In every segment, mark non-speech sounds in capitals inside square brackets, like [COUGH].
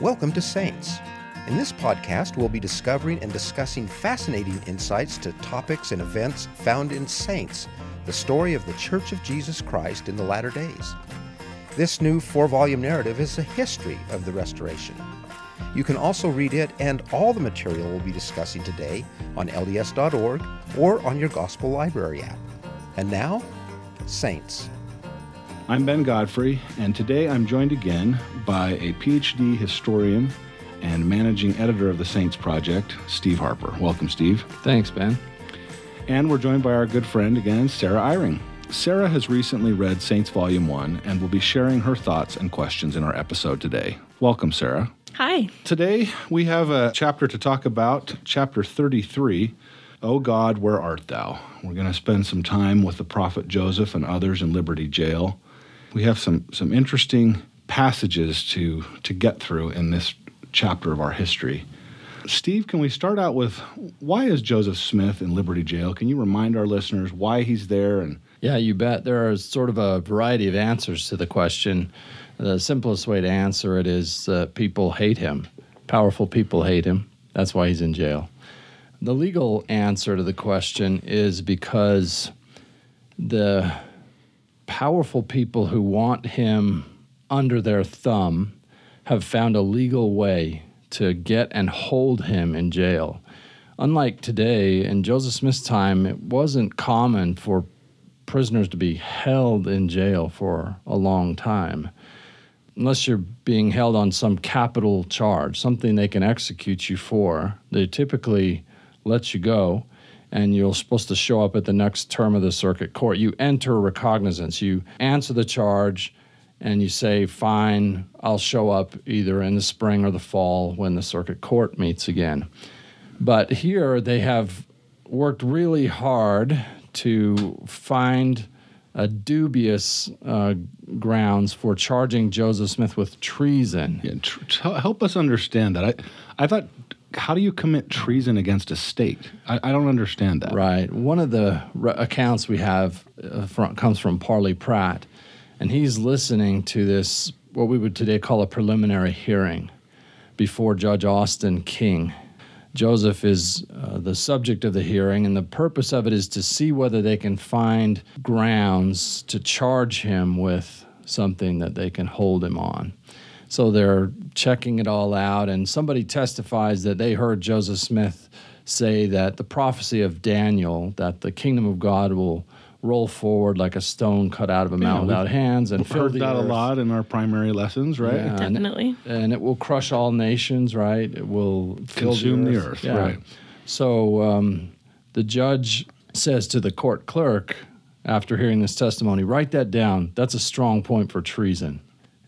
Welcome to Saints. In this podcast, we'll be discovering and discussing fascinating insights to topics and events found in Saints, the story of the Church of Jesus Christ in the latter days. This new four volume narrative is a history of the Restoration. You can also read it and all the material we'll be discussing today on LDS.org or on your Gospel Library app. And now, Saints. I'm Ben Godfrey, and today I'm joined again by a PhD historian and managing editor of the Saints Project, Steve Harper. Welcome, Steve. Thanks, Ben. And we're joined by our good friend again, Sarah Eyring. Sarah has recently read Saints Volume 1 and will be sharing her thoughts and questions in our episode today. Welcome, Sarah. Hi. Today we have a chapter to talk about, chapter 33. O God, where art thou? We're going to spend some time with the prophet Joseph and others in Liberty Jail. We have some, some interesting passages to, to get through in this chapter of our history. Steve, can we start out with why is Joseph Smith in Liberty Jail? Can you remind our listeners why he's there and Yeah, you bet. There are sort of a variety of answers to the question. The simplest way to answer it is uh, people hate him. Powerful people hate him. That's why he's in jail. The legal answer to the question is because the powerful people who want him under their thumb have found a legal way to get and hold him in jail. Unlike today, in Joseph Smith's time, it wasn't common for prisoners to be held in jail for a long time. Unless you're being held on some capital charge, something they can execute you for, they typically let you go and you're supposed to show up at the next term of the circuit court. You enter recognizance, you answer the charge, and you say, Fine, I'll show up either in the spring or the fall when the circuit court meets again. But here they have worked really hard to find a dubious uh, grounds for charging Joseph Smith with treason. yeah, tr- help us understand that? I, I thought, how do you commit treason against a state? I, I don't understand that. Right. One of the re- accounts we have uh, from, comes from Parley Pratt, and he's listening to this, what we would today call a preliminary hearing before Judge Austin King. Joseph is uh, the subject of the hearing, and the purpose of it is to see whether they can find grounds to charge him with something that they can hold him on. So they're checking it all out, and somebody testifies that they heard Joseph Smith say that the prophecy of Daniel, that the kingdom of God will roll forward like a stone cut out of a mountain we've without hands and We've fill heard the that a lot in our primary lessons, right? Yeah, and- Definitely. and it will crush all nations, right? It will fill Consume the earth, Yeah. right. So um, the judge says to the court clerk, after hearing this testimony, write that down. That's a strong point for treason.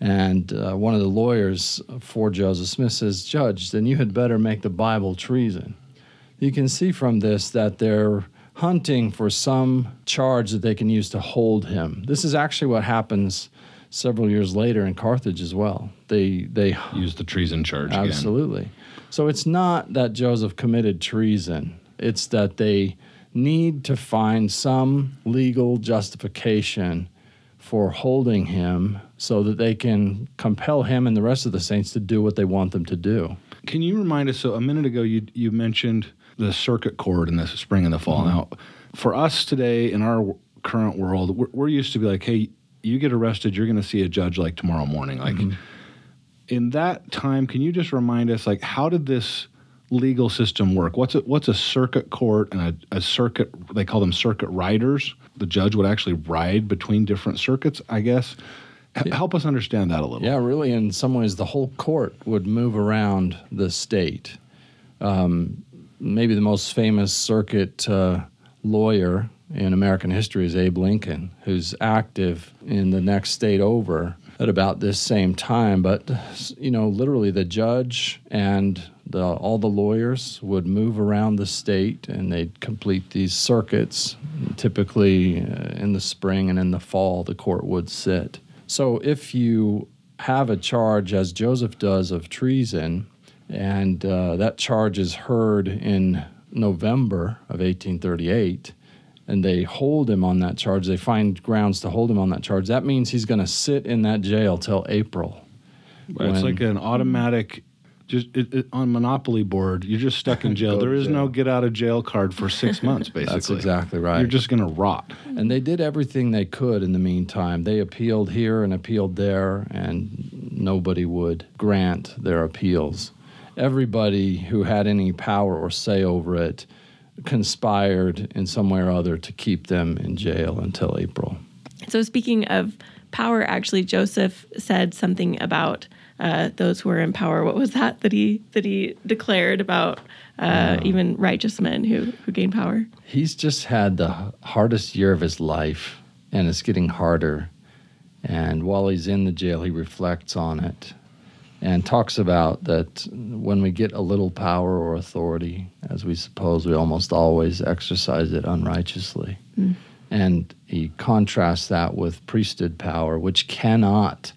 And uh, one of the lawyers for Joseph Smith says, Judge, then you had better make the Bible treason. You can see from this that they're hunting for some charge that they can use to hold him. This is actually what happens several years later in Carthage as well. They they Use the treason charge again. Absolutely. So it's not that Joseph committed treason, it's that they need to find some legal justification for holding him so that they can compel him and the rest of the saints to do what they want them to do. Can you remind us? So a minute ago, you you mentioned the circuit court in the spring and the fall. Mm-hmm. Now, for us today in our current world, we're, we're used to be like, hey, you get arrested, you're going to see a judge like tomorrow morning. Like mm-hmm. in that time, can you just remind us, like, how did this legal system work? What's a, what's a circuit court and a, a circuit? They call them circuit riders. The judge would actually ride between different circuits, I guess. H- Help us understand that a little. Yeah, really, in some ways, the whole court would move around the state. Um, maybe the most famous circuit uh, lawyer in American history is Abe Lincoln, who's active in the next state over at about this same time. But, you know, literally the judge and the, all the lawyers would move around the state and they'd complete these circuits. Typically uh, in the spring and in the fall, the court would sit. So if you have a charge, as Joseph does, of treason, and uh, that charge is heard in November of 1838, and they hold him on that charge, they find grounds to hold him on that charge, that means he's going to sit in that jail till April. It's when- like an automatic. Just it, it, on Monopoly board, you're just stuck in jail. [LAUGHS] Go to there is no get out of jail card for six [LAUGHS] months. Basically, That's exactly right. You're just gonna rot. And they did everything they could in the meantime. They appealed here and appealed there, and nobody would grant their appeals. Everybody who had any power or say over it conspired in some way or other to keep them in jail until April. So, speaking of power, actually, Joseph said something about uh, those who are in power. What was that that he that he declared about uh, even righteous men who who gain power? He's just had the hardest year of his life, and it's getting harder. And while he's in the jail, he reflects on it and talks about that when we get a little power or authority, as we suppose we almost always exercise it unrighteously. And he contrasts that with priesthood power, which cannot,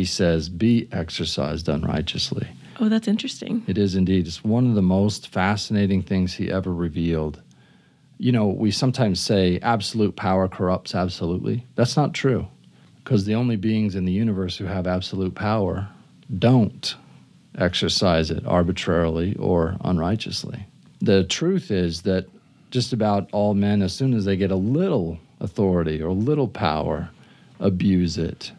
he says, be exercised unrighteously. Oh, that's interesting. It is indeed. It's one of the most fascinating things he ever revealed. You know, we sometimes say absolute power corrupts absolutely. That's not true because the only beings in the universe who have absolute power don't exercise it arbitrarily or unrighteously. The truth is that just about all men, as soon as they get a little authority or little power, abuse it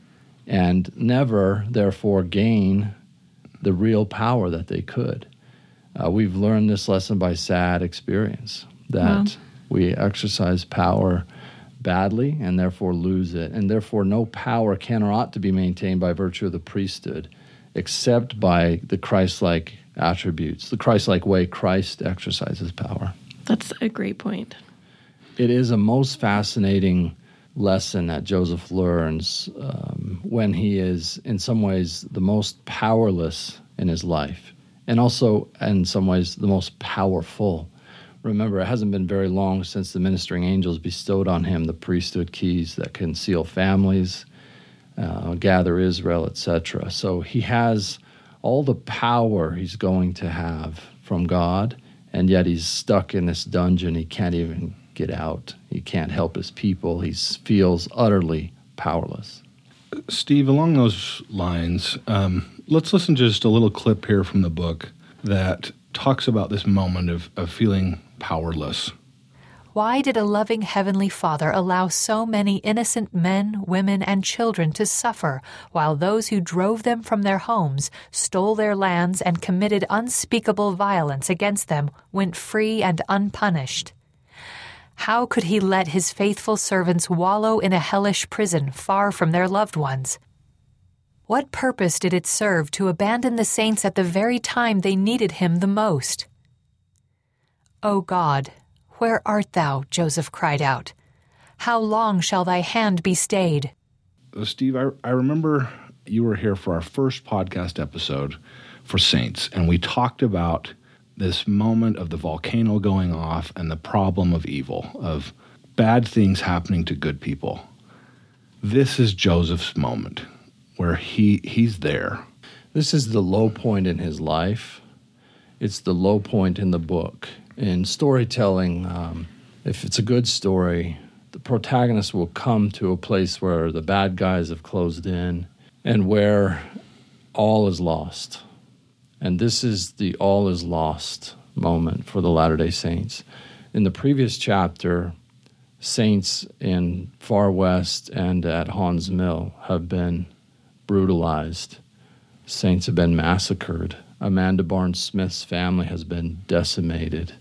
and never, therefore, gain the real power that they could. Uh, we've learned this lesson by sad experience that Wow. we exercise power badly and therefore lose it. And therefore, no power can or ought to be maintained by virtue of the priesthood except by the Christ like attributes, the Christ like way Christ exercises power. That's a great point. It is a most fascinating lesson that Joseph learns um, when he is, in some ways, the most powerless in his life, and also, in some ways, the most powerful. Remember, it hasn't been very long since the ministering angels bestowed on him the priesthood keys that can seal families, uh, gather Israel, etc. So he has all the power he's going to have from God, and yet he's stuck in this dungeon. He can't even get out. He can't help his people. He feels utterly powerless. Steve, along those lines, um, let's listen to just a little clip here from the book that talks about this moment of, of feeling powerless. Why did a loving Heavenly Father allow so many innocent men, women, and children to suffer, while those who drove them from their homes, stole their lands, and committed unspeakable violence against them went free and unpunished? How could He let His faithful servants wallow in a hellish prison far from their loved ones? What purpose did it serve to abandon the saints at the very time they needed Him the most? O God, where art thou? Joseph cried out. How long shall thy hand be stayed? Uh, Steve, I, I remember you were here for our first podcast episode for Saints, and we talked about this moment of the volcano going off and the problem of evil, of bad things happening to good people. This is Joseph's moment where he he's there. This is the low point in his life. It's the low point in the book. In storytelling, um, if it's a good story, the protagonist will come to a place where the bad guys have closed in and where all is lost. And this is the all is lost moment for the Latter day Saints. In the previous chapter, saints in Far West and at Haun's Mill have been brutalized. Saints have been massacred. Amanda Barnes Smith's family has been decimated.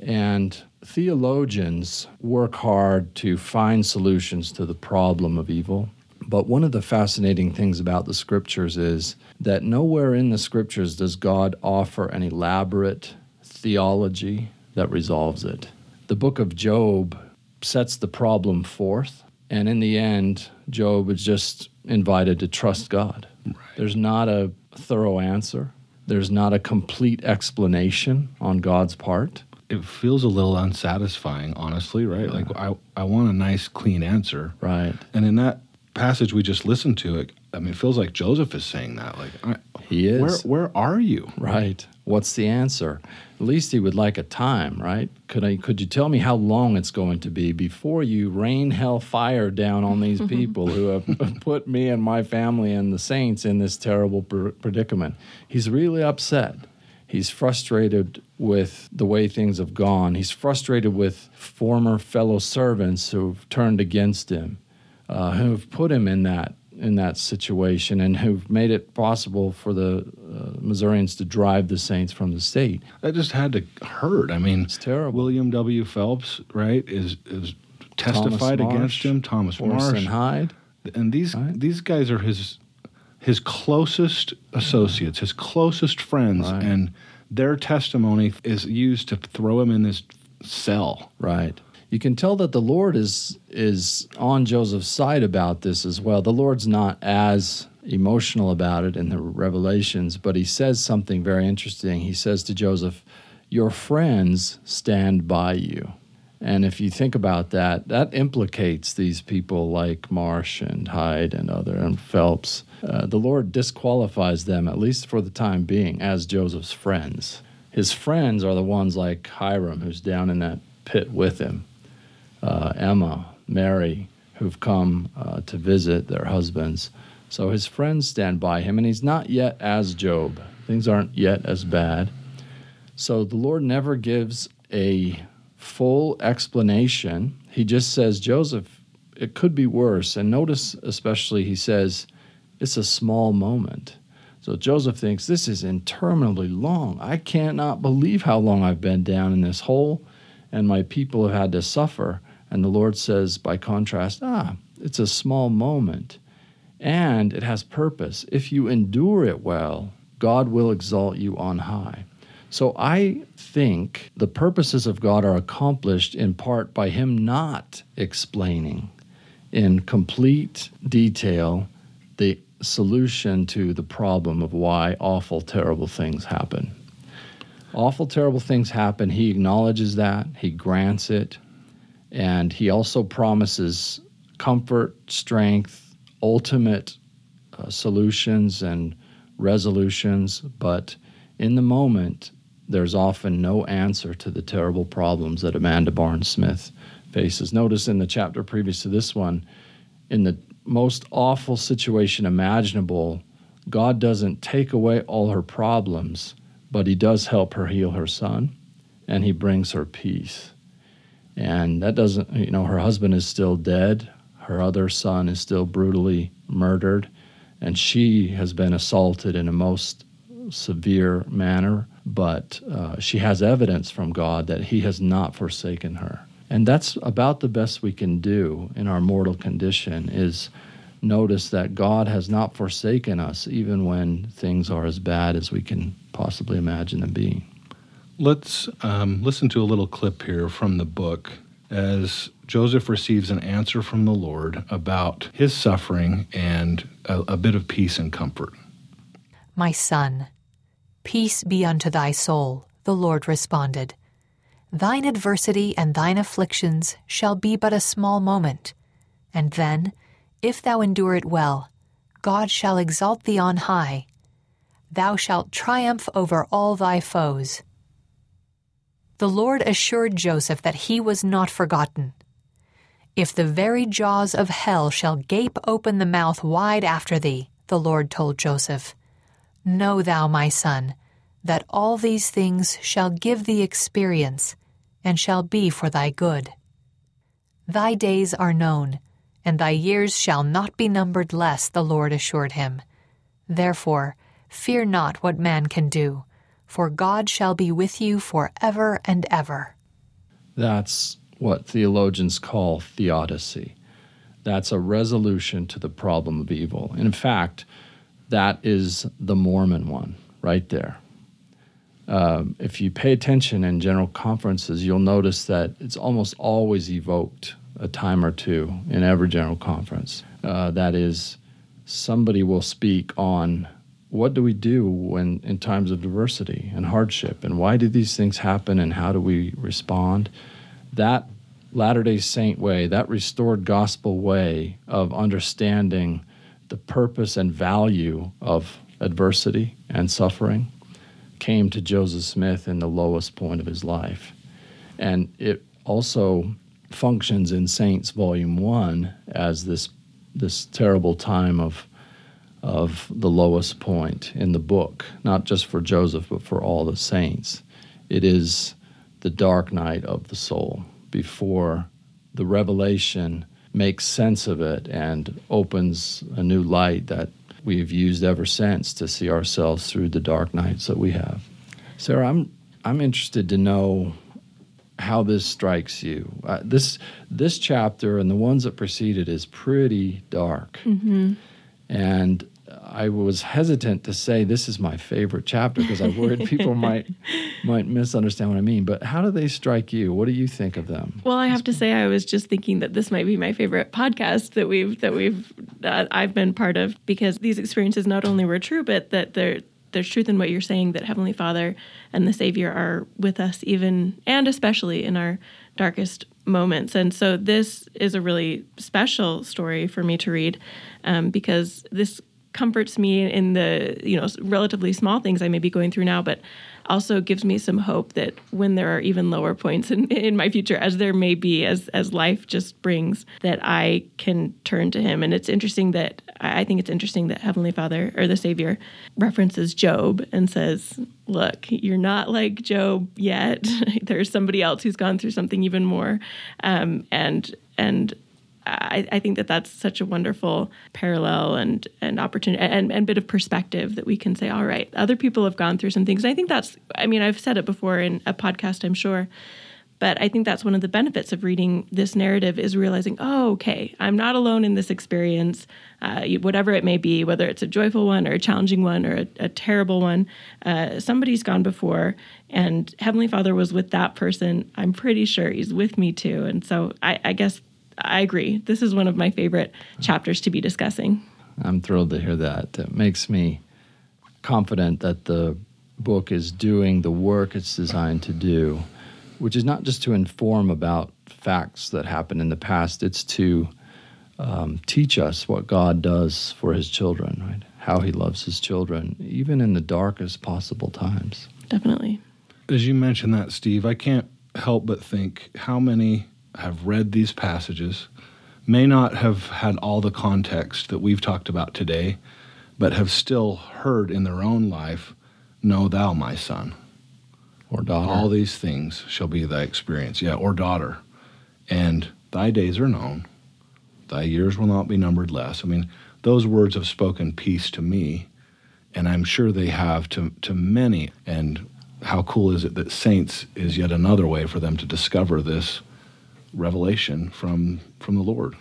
And theologians work hard to find solutions to the problem of evil. But one of the fascinating things about the scriptures is that nowhere in the scriptures does God offer an elaborate theology that resolves it. The book of Job sets the problem forth, and in the end, Job is just invited to trust God. There's not a thorough answer, there's not a complete explanation on God's part. It feels a little unsatisfying, honestly, right? Like I, I want a nice, clean answer. Right. And in that passage we just listened to, it, I mean, it feels like Joseph is saying that. Like, I, He is. Where, where are you? Right. What's the answer? At least he would like a time, right? Could I could you tell me how long it's going to be before you rain hell fire down on these [LAUGHS] people who have [LAUGHS] put me and my family and the saints in this terrible pr- predicament? He's really upset. He's frustrated with the way things have gone. He's frustrated with former fellow servants who've turned against him, uh, who've put him in that in that situation and who've made it possible for the uh, Missourians to drive the Saints from the state. That just had to hurt. I mean, It's terrible. William W. Phelps, right, is is testified Thomas against Marsh, him. Thomas Orson Marsh, Hyde. and these Right. these guys are his his closest associates, his closest friends, Right. and their testimony is used to throw him in this cell. Right. You can tell that the Lord is is on Joseph's side about this as well. The Lord's not as emotional about it in the revelations, but he says something very interesting. He says to Joseph, "Your friends stand by you." And if you think about that, that implicates these people like Marsh and Hyde and other and Phelps. Uh, the Lord disqualifies them, at least for the time being, as Joseph's friends. His friends are the ones like Hyrum, who's down in that pit with him, uh, Emma, Mary, who've come uh, to visit their husbands. So his friends stand by him, and he's not yet as Job. Things aren't yet as bad. So the Lord never gives a full explanation. He just says, Joseph, it could be worse. And notice, especially, he says, it's a small moment. So Joseph thinks, this is interminably long. I cannot believe how long I've been down in this hole, and my people have had to suffer. And the Lord says, by contrast, ah, it's a small moment. And it has purpose. If you endure it well, God will exalt you on high. So I think the purposes of God are accomplished in part by Him not explaining in complete detail the solution to the problem of why awful, terrible things happen. Awful, terrible things happen. He acknowledges that, He grants it, and He also promises comfort, strength, ultimate uh, solutions and resolutions. But in the moment, there's often no answer to the terrible problems that Amanda Barnes Smith faces. Notice in the chapter previous to this one, in the most awful situation imaginable, God doesn't take away all her problems, but He does help her heal her son, and He brings her peace. And that doesn't, you know, her husband is still dead, her other son is still brutally murdered, and she has been assaulted in a most severe manner, but uh, she has evidence from God that He has not forsaken her. And that's about the best we can do in our mortal condition is notice that God has not forsaken us even when things are as bad as we can possibly imagine them being. Let's um, listen to a little clip here from the book as Joseph receives an answer from the Lord about his suffering and a, a bit of peace and comfort. My son, peace be unto thy soul, the Lord responded. Thine adversity and thine afflictions shall be but a small moment, and then, if thou endure it well, God shall exalt thee on high. Thou shalt triumph over all thy foes. The Lord assured Joseph that he was not forgotten. If the very jaws of hell shall gape open the mouth wide after thee, the Lord told Joseph, Know thou, my son, that all these things shall give thee experience, and shall be for thy good. Thy days are known, and thy years shall not be numbered less, the Lord assured him. Therefore, fear not what man can do, for God shall be with you for ever and ever. That's what theologians call theodicy. That's a resolution to the problem of evil. In fact, that is the Mormon one right there. Um, if you pay attention in general conferences, you'll notice that it's almost always evoked a time or two in every general conference. Uh, that is, somebody will speak on what do we do when in times of diversity and hardship, and why do these things happen, and how do we respond? That Latter day Saint way, that restored gospel way of understanding the purpose and value of adversity and suffering came to Joseph Smith in the lowest point of his life. And it also functions in Saints Volume 1 as this, this terrible time of, of the lowest point in the book, not just for Joseph, but for all the saints. It is the dark night of the soul before the revelation makes sense of it and opens a new light that we've used ever since to see ourselves through the dark nights that we have. Sarah, I'm I'm interested to know how this strikes you. Uh, this this chapter and the ones that preceded is pretty dark, Mm-hmm. and I was hesitant to say this is my favorite chapter because I worried [LAUGHS] people might might misunderstand what I mean. But how do they strike you? What do you think of them? Well, I have to say, I was just thinking that this might be my favorite podcast that we've that we've that I've been part of because these experiences not only were true, but that there there's truth in what you're saying that Heavenly Father and the Savior are with us, even and especially in our darkest moments. And so this is a really special story for me to read um, because this comforts me in the you know relatively small things I may be going through now, but also gives me some hope that when there are even lower points [LAUGHS] in, in my future, as there may be, as as life just brings, that I can turn to Him. And it's interesting that I think it's interesting that Heavenly Father or the Savior references Job and says, "Look, you're not like Job yet. [LAUGHS] There's somebody else who's gone through something even more." Um, and and I, I, think that that's such a wonderful parallel and and opportunity and, and bit of perspective that we can say, all right, other people have gone through some things. And I think that's, I mean, I've said it before in a podcast, I'm sure, but I think that's one of the benefits of reading this narrative is realizing, oh, okay, I'm not alone in this experience, uh, whatever it may be, whether it's a joyful one or a challenging one or a, a terrible one. Uh, somebody's gone before, and Heavenly Father was with that person. I'm pretty sure He's with me too. And so I, I guess I agree. This is one of my favorite chapters to be discussing. I'm thrilled to hear that. It makes me confident that the book is doing the work it's designed to do, which is not just to inform about facts that happened in the past, it's to um, teach us what God does for his children, right? How he loves his children, even in the darkest possible times. Definitely. As you mentioned that, Steve, I can't help but think how many have read these passages, may not have had all the context that we've talked about today, but have still heard in their own life, Know thou, my son. Or daughter. All these things shall be thy experience. Yeah, or daughter. And thy days are known, thy years will not be numbered less. I mean, those words have spoken peace to me, and I'm sure they have to, to many. And how cool is it that Saints is yet another way for them to discover this revelation from from the Lord.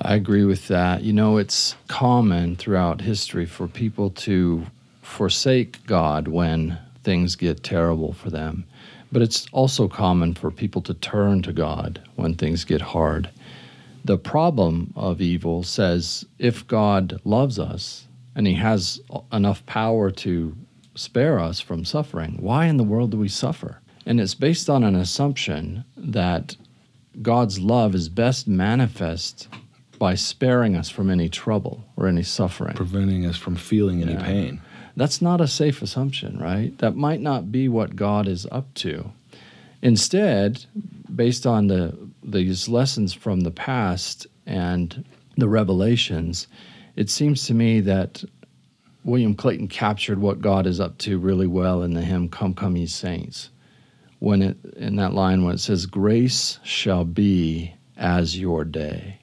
I agree with that. You know, it's common throughout history for people to forsake God when things get terrible for them. But it's also common for people to turn to God when things get hard. The problem of evil says if God loves us and he has enough power to spare us from suffering, why in the world do we suffer? And it's based on an assumption that God's love is best manifest by sparing us from any trouble or any suffering, preventing us from feeling any Yeah. pain. That's not a safe assumption, right? That might not be what God is up to. Instead, based on the these lessons from the past and the revelations, it seems to me that William Clayton captured what God is up to really well in the hymn "Come, Come, Ye Saints." When it in that line when it says, "Grace shall be as your day."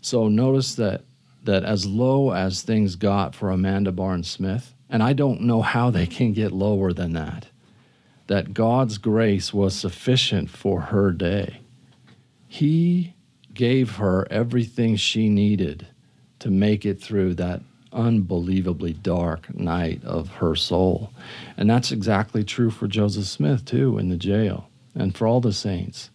So notice that that as low as things got for Amanda Barnes Smith, and I don't know how they can get lower than that, that God's grace was sufficient for her day. He gave her everything she needed to make it through that unbelievably dark night of her soul. And that's exactly true for Joseph Smith, too, in the jail, and for all the saints.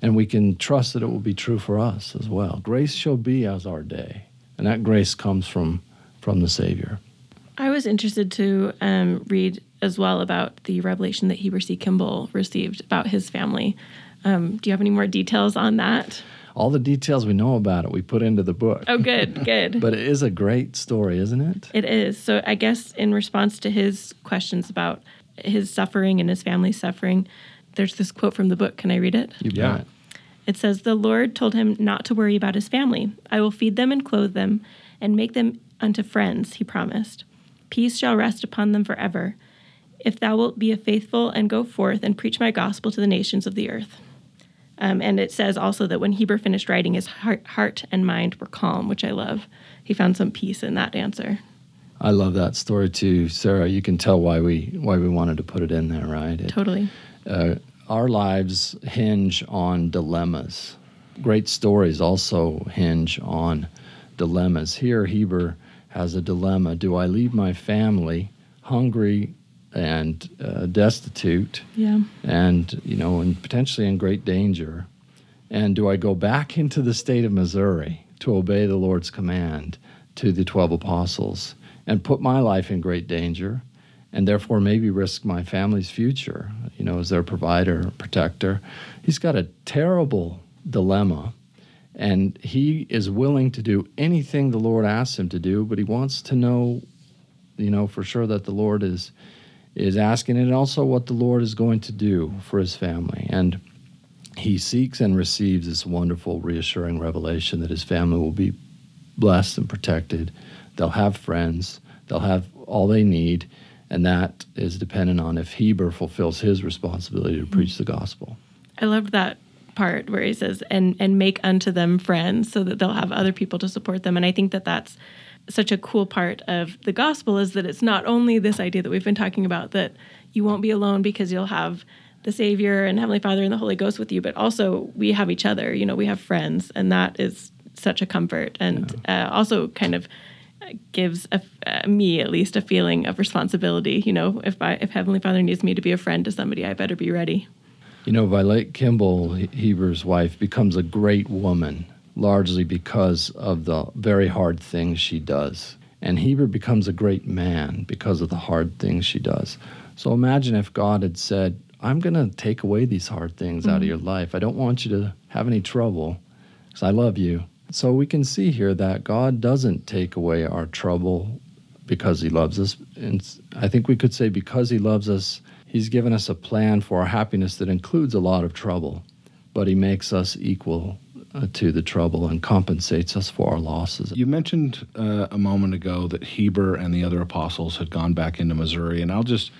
And we can trust that it will be true for us as well. Grace shall be as our day. And that grace comes from, from the Savior. I was interested to um, read as well about the revelation that Heber C. Kimball received about his family. Um, do you have any more details on that? All the details we know about it we put into the book. Oh, good, good. [LAUGHS] but it is a great story, isn't it? It is. So I guess in response to his questions about his suffering and his family's suffering, there's this quote from the book. Can I read it? You Yeah. bet. It says, The Lord told him not to worry about his family. I will feed them and clothe them and make them unto friends, he promised. Peace shall rest upon them forever. If thou wilt be a faithful and go forth and preach my gospel to the nations of the earth. Um, and it says also that when Heber finished writing, his heart, heart and mind were calm, which I love. He found some peace in that answer. I love that story too, Sarah. You can tell why we why we wanted to put it in there, right? It- Totally. uh, our lives hinge on dilemmas. Great stories also hinge on dilemmas. Here, Heber has a dilemma Do I leave my family hungry and uh, destitute Yeah. and, you know, and potentially in great danger? And do I go back into the state of Missouri to obey the Lord's command to the 12 apostles and put my life in great danger and therefore maybe risk my family's future, you know, as their provider, protector? He's got a terrible dilemma. And he is willing to do anything the Lord asks him to do, but he wants to know, you know, for sure that the Lord is is asking and also what the Lord is going to do for his family. And he seeks and receives this wonderful, reassuring revelation that his family will be blessed and protected. They'll have friends, they'll have all they need, and that is dependent on if Heber fulfills his responsibility to preach the gospel. I loved that part where he says, "and and make unto them friends, so that they'll have other people to support them." And I think that that's such a cool part of the gospel is that it's not only this idea that we've been talking about that you won't be alone because you'll have the Savior and Heavenly Father and the Holy Ghost with you, but also we have each other. You know, we have friends, and that is such a comfort, and uh, also kind of gives a, uh, me at least a feeling of responsibility. You know, if I, if Heavenly Father needs me to be a friend to somebody, I better be ready. You know, Vilate Kimball, Heber's wife, becomes a great woman largely because of the very hard things she does. And Heber becomes a great man because of the hard things she does. So imagine if God had said, I'm going to take away these hard things out of mm-hmm. your life. I don't want you to have any trouble because I love you. So we can see here that God doesn't take away our trouble because he loves us. And I think we could say because he loves us, he's given us a plan for our happiness that includes a lot of trouble, but he makes us equal to the trouble and compensates us for our losses. You mentioned uh, a moment ago that Heber and the other apostles had gone back into Missouri, and I'll just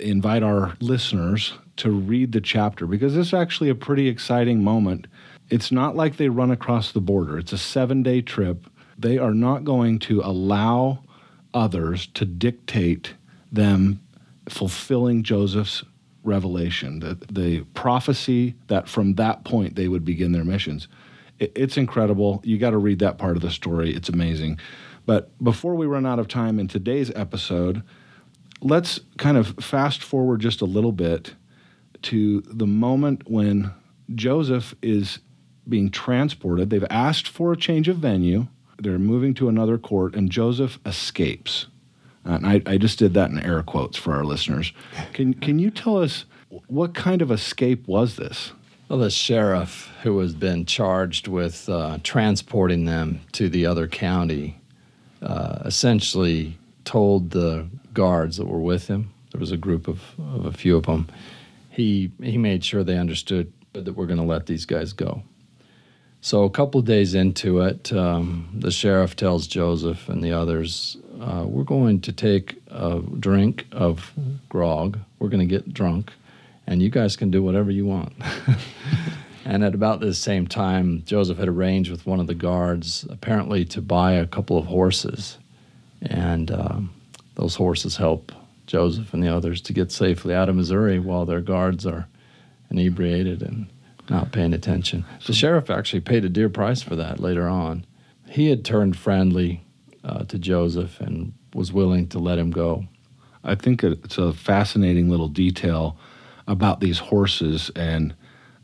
invite our listeners to read the chapter because this is actually a pretty exciting moment. It's not like they run across the border, it's a seven day trip. They are not going to allow others to dictate them fulfilling Joseph's revelation, the, the prophecy that from that point they would begin their missions. It, it's incredible. You got to read that part of the story. It's amazing. But before we run out of time in today's episode, let's kind of fast forward just a little bit to the moment when Joseph is being transported. They've asked for a change of venue. They're moving to another court, and Joseph escapes. And I, I just did that in air quotes for our listeners. Can, can you tell us what kind of escape was this? Well, the sheriff who has been charged with uh, transporting them to the other county uh, essentially told the guards that were with him, there was a group of, of a few of them, he, he made sure they understood that we're going to let these guys go. So a couple days into it, um, the sheriff tells Joseph and the others, uh, "We're going to take a drink of grog. We're going to get drunk, and you guys can do whatever you want." [LAUGHS] and at about the same time, Joseph had arranged with one of the guards, apparently, to buy a couple of horses, and um, those horses help Joseph and the others to get safely out of Missouri while their guards are inebriated and not paying attention. The sheriff actually paid a dear price for that later on. He had turned friendly uh, to Joseph and was willing to let him go. I think it's a fascinating little detail about these horses and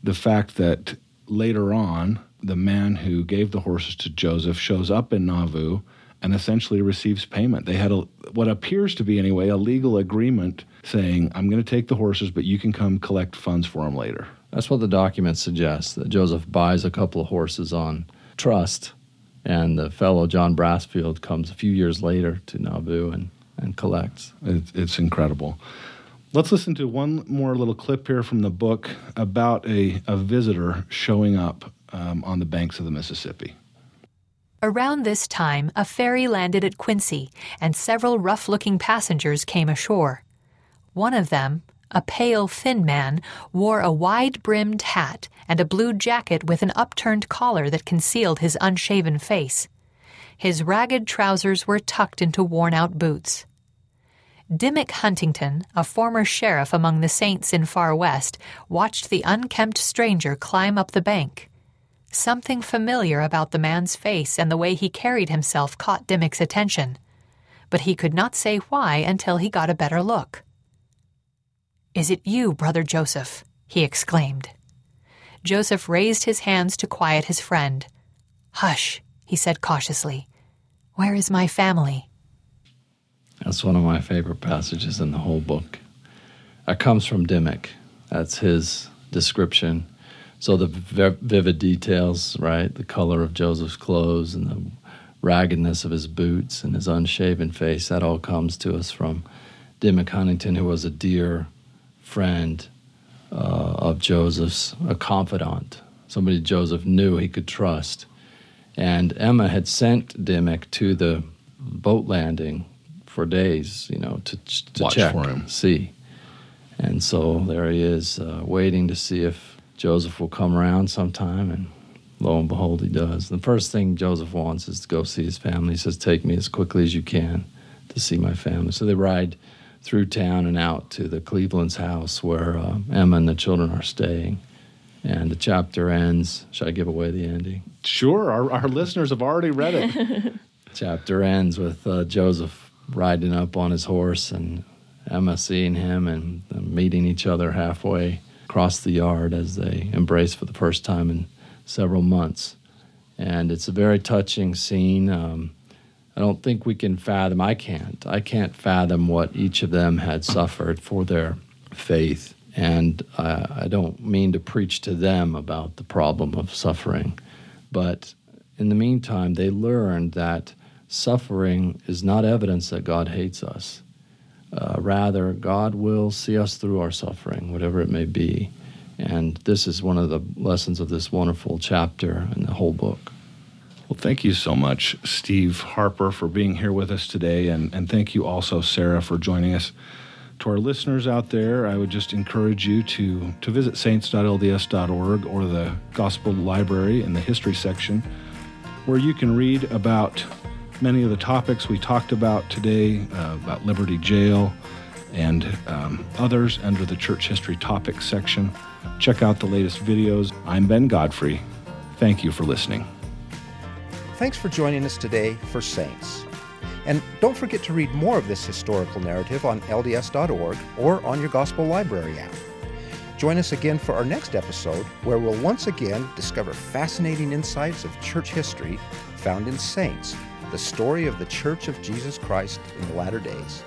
the fact that later on, the man who gave the horses to Joseph shows up in Nauvoo and essentially receives payment. They had a, what appears to be, anyway, a legal agreement saying, I'm going to take the horses, but you can come collect funds for them later. That's what the document suggests that Joseph buys a couple of horses on trust, and the fellow John Brassfield comes a few years later to Nauvoo and, and collects. It's, it's incredible. Let's listen to one more little clip here from the book about a, a visitor showing up um, on the banks of the Mississippi. Around this time, a ferry landed at Quincy, and several rough looking passengers came ashore. One of them, a pale, thin man, wore a wide brimmed hat and a blue jacket with an upturned collar that concealed his unshaven face. His ragged trousers were tucked into worn out boots. Dimick Huntington, a former sheriff among the Saints in Far West, watched the unkempt stranger climb up the bank. Something familiar about the man's face and the way he carried himself caught Dimick's attention, but he could not say why until he got a better look. Is it you, Brother Joseph? he exclaimed. Joseph raised his hands to quiet his friend. Hush, he said cautiously. Where is my family? That's one of my favorite passages in the whole book. It comes from Dimick. That's his description. So the vivid details, right? The color of Joseph's clothes and the raggedness of his boots and his unshaven face, that all comes to us from Dimick Huntington, who was a dear friend uh, of Joseph's, a confidant, somebody Joseph knew he could trust. And Emma had sent Dimick to the boat landing for days, you know, to, to Watch check, for him. see. And so there he is, uh, waiting to see if Joseph will come around sometime. And lo and behold, he does. The first thing Joseph wants is to go see his family. He says, Take me as quickly as you can to see my family. So they ride through town and out to the Cleveland's house where uh, Emma and the children are staying. And the chapter ends. Should I give away the ending? Sure, our, our listeners have already read it. [LAUGHS] chapter ends with uh, Joseph riding up on his horse and Emma seeing him and meeting each other halfway across the yard as they embrace for the first time in several months. And it's a very touching scene. Um, I don't think we can fathom, I can't, I can't fathom what each of them had suffered for their faith. And uh, I don't mean to preach to them about the problem of suffering, but in the meantime, they learned that suffering is not evidence that God hates us. Uh, rather, God will see us through our suffering, whatever it may be. And this is one of the lessons of this wonderful chapter in the whole book. Well, thank you so much, Steve Harper, for being here with us today. And, and thank you also, Sarah, for joining us. To our listeners out there, I would just encourage you to, to visit saints.lds.org or the Gospel Library in the History section, where you can read about many of the topics we talked about today uh, about Liberty Jail and um, others under the Church History Topics section. Check out the latest videos. I'm Ben Godfrey. Thank you for listening. Thanks for joining us today for Saints. And don't forget to read more of this historical narrative on LDS.org or on your Gospel Library app. Join us again for our next episode, where we'll once again discover fascinating insights of church history found in Saints the story of the Church of Jesus Christ in the latter days.